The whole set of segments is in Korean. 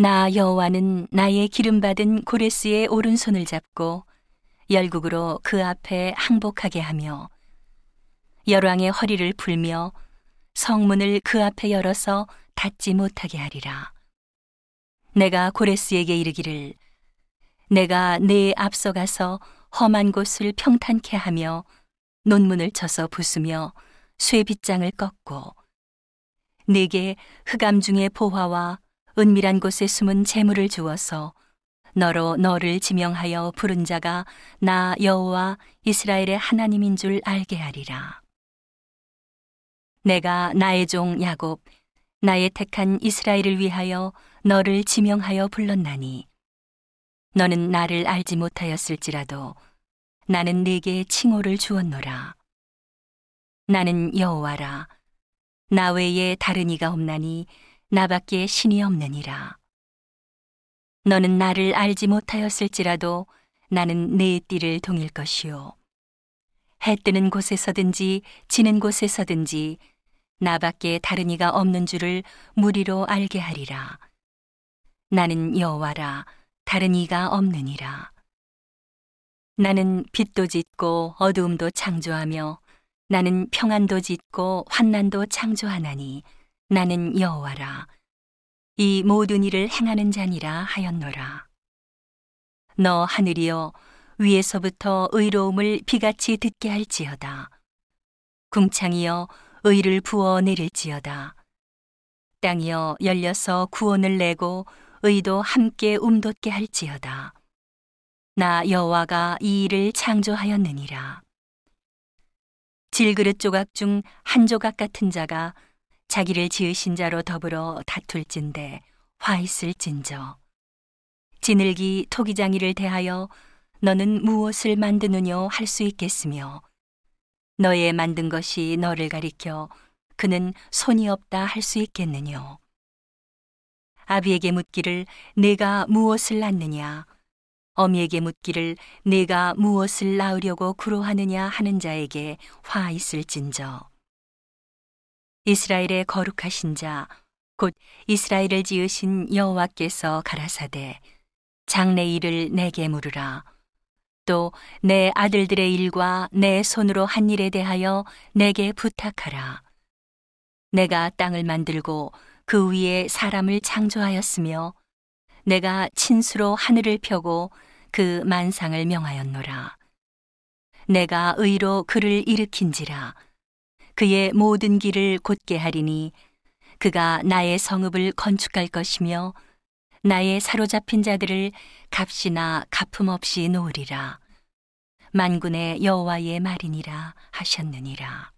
나 여호와는 나의 기름 받은 고레스의 오른손을 잡고 열국으로 그 앞에 항복하게 하며 열왕의 허리를 풀며 성문을 그 앞에 열어서 닫지 못하게 하리라. 내가 고레스에게 이르기를 내가 내 앞서가서 험한 곳을 평탄케 하며 논문을 쳐서 부수며 쇠빗장을 꺾고 내게 흑암 중의 보화와 은밀한 곳에 숨은 재물을 주어서 너로 너를 지명하여 부른 자가 나 여호와 이스라엘의 하나님인 줄 알게 하리라. 내가 나의 종 야곱 나의 택한 이스라엘을 위하여 너를 지명하여 불렀나니 너는 나를 알지 못하였을지라도 나는 네게 칭호를 주었노라. 나는 여호와라. 나 외에 다른 이가 없나니 나밖에 신이 없느니라. 너는 나를 알지 못하였을지라도 나는 내 띠를 동일 것이요. 해 뜨는 곳에서든지 지는 곳에서든지 나밖에 다른 이가 없는 줄을 무리로 알게 하리라. 나는 여호와라 다른 이가 없느니라. 나는 빛도 짓고 어두움도 창조하며 나는 평안도 짓고 환난도 창조하나니 나는 여호와라. 이 모든 일을 행하는 자니라 하였노라. 너 하늘이여 위에서부터 의로움을 비같이 듣게 할지어다. 궁창이여 의를 부어 내릴지어다. 땅이여 열려서 구원을 내고 의도 함께 움돋게 할지어다. 나 여호와가 이 일을 창조하였느니라. 질그릇 조각 중 한 조각 같은 자가 자기를 지으신 자로 더불어 다툴진대 화 있을진저. 지늘기 토기장이를 대하여 너는 무엇을 만드느뇨 할수 있겠으며? 너의 만든 것이 너를 가리켜 그는 손이 없다 할 수 있겠느뇨? 아비에게 묻기를 내가 무엇을 낳느냐? 어미에게 묻기를 내가 무엇을 낳으려고 구로하느냐 하는 자에게 화 있을진저 이스라엘의 거룩하신 자, 곧 이스라엘을 지으신 여호와께서 가라사대 장래 일을 내게 물으라. 또 내 아들들의 일과 내 손으로 한 일에 대하여 내게 부탁하라. 내가 땅을 만들고 그 위에 사람을 창조하였으며 내가 친수로 하늘을 펴고 그 만상을 명하였노라. 내가 의로 그를 일으킨지라. 그의 모든 길을 곧게 하리니 그가 나의 성읍을 건축할 것이며 나의 사로잡힌 자들을 값이나 갚음 없이 놓으리라. 만군의 여호와의 말이니라 하셨느니라.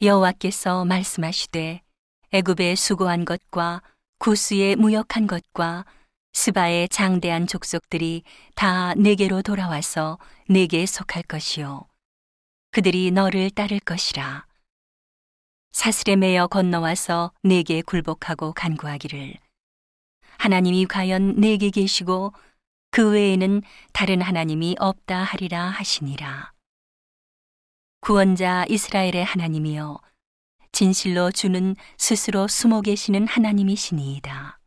여호와께서 말씀하시되 애굽에 수고한 것과 구스에 무역한 것과 스바의 장대한 족속들이 다 내게로 돌아와서 내게 속할 것이요 그들이 너를 따를 것이라. 사슬에 매여 건너와서 내게 굴복하고 간구하기를 하나님이 과연 내게 계시고 그 외에는 다른 하나님이 없다 하리라 하시니라. 구원자 이스라엘의 하나님이여 진실로 주는 스스로 숨어 계시는 하나님이시니이다.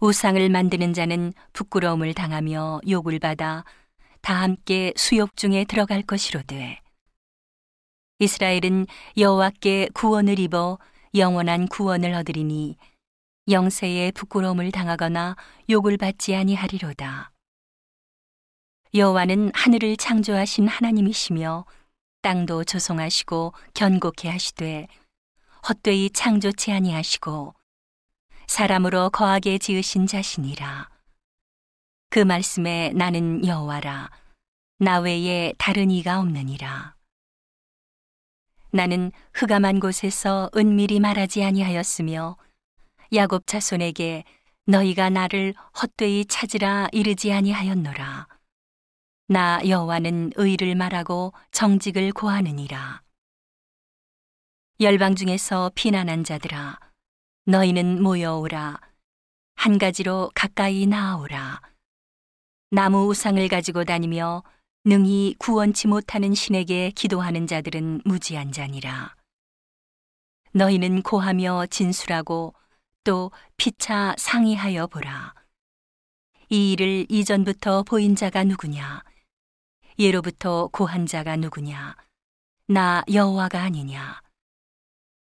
우상을 만드는 자는 부끄러움을 당하며 욕을 받아 다 함께 수욕 중에 들어갈 것이로되 이스라엘은 여호와께 구원을 입어 영원한 구원을 얻으리니 영세에 부끄러움을 당하거나 욕을 받지 아니하리로다. 여호와는 하늘을 창조하신 하나님이시며 땅도 조성하시고 견고케 하시되 헛되이 창조치 아니하시고 사람으로 거하게 지으신 자신이라. 그 말씀에 나는 여호와라 나 외에 다른 이가 없느니라. 나는 흑암한 곳에서 은밀히 말하지 아니하였으며 야곱 자손에게 너희가 나를 헛되이 찾으라 이르지 아니하였노라. 나 여호와는 의를 말하고 정직을 고하느니라. 열방 중에서 피난한 자들아 너희는 모여오라. 한 가지로 가까이 나아오라 나무 우상을 가지고 다니며 능히 구원치 못하는 신에게 기도하는 자들은 무지한 자니라. 너희는 고하며 진술하고 또 피차 상의하여 보라. 이 일을 이전부터 보인 자가 누구냐? 예로부터 고한 자가 누구냐? 나 여호와가 아니냐?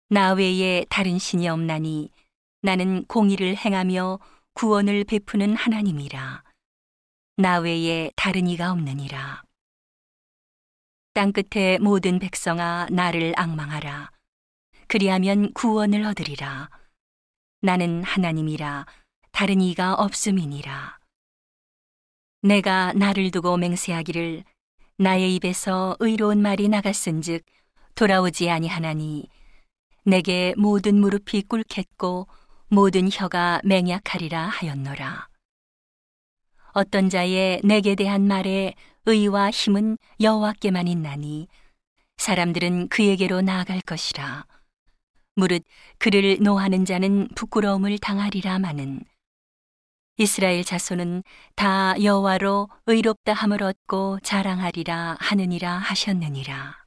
나 외에 다른 신이 없나니 나는 공의를 행하며 구원을 베푸는 하나님이라. 나 외에 다른 이가 없느니라. 땅 끝에 모든 백성아 나를 악망하라. 그리하면 구원을 얻으리라. 나는 하나님이라 다른 이가 없음이니라. 내가 나를 두고 맹세하기를 나의 입에서 의로운 말이 나갔은즉 돌아오지 아니하나니 내게 모든 무릎이 꿇겠고 모든 혀가 맹약하리라 하였노라. 어떤 자의 내게 대한 말에 의와 힘은 여호와께만 있나니 사람들은 그에게로 나아갈 것이라. 무릇 그를 노하는 자는 부끄러움을 당하리라 마는 이스라엘 자손은 다 여호와로 의롭다 함을 얻고 자랑하리라 하느니라 하셨느니라.